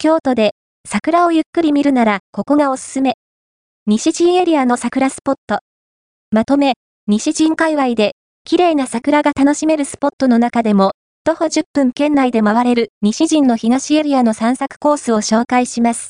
京都で桜をゆっくり見るならここがおすすめ。西陣エリアの桜スポット。まとめ、西陣界隈で綺麗な桜が楽しめるスポットの中でも、徒歩10分圏内で回れる西陣の東エリアの散策コースを紹介します。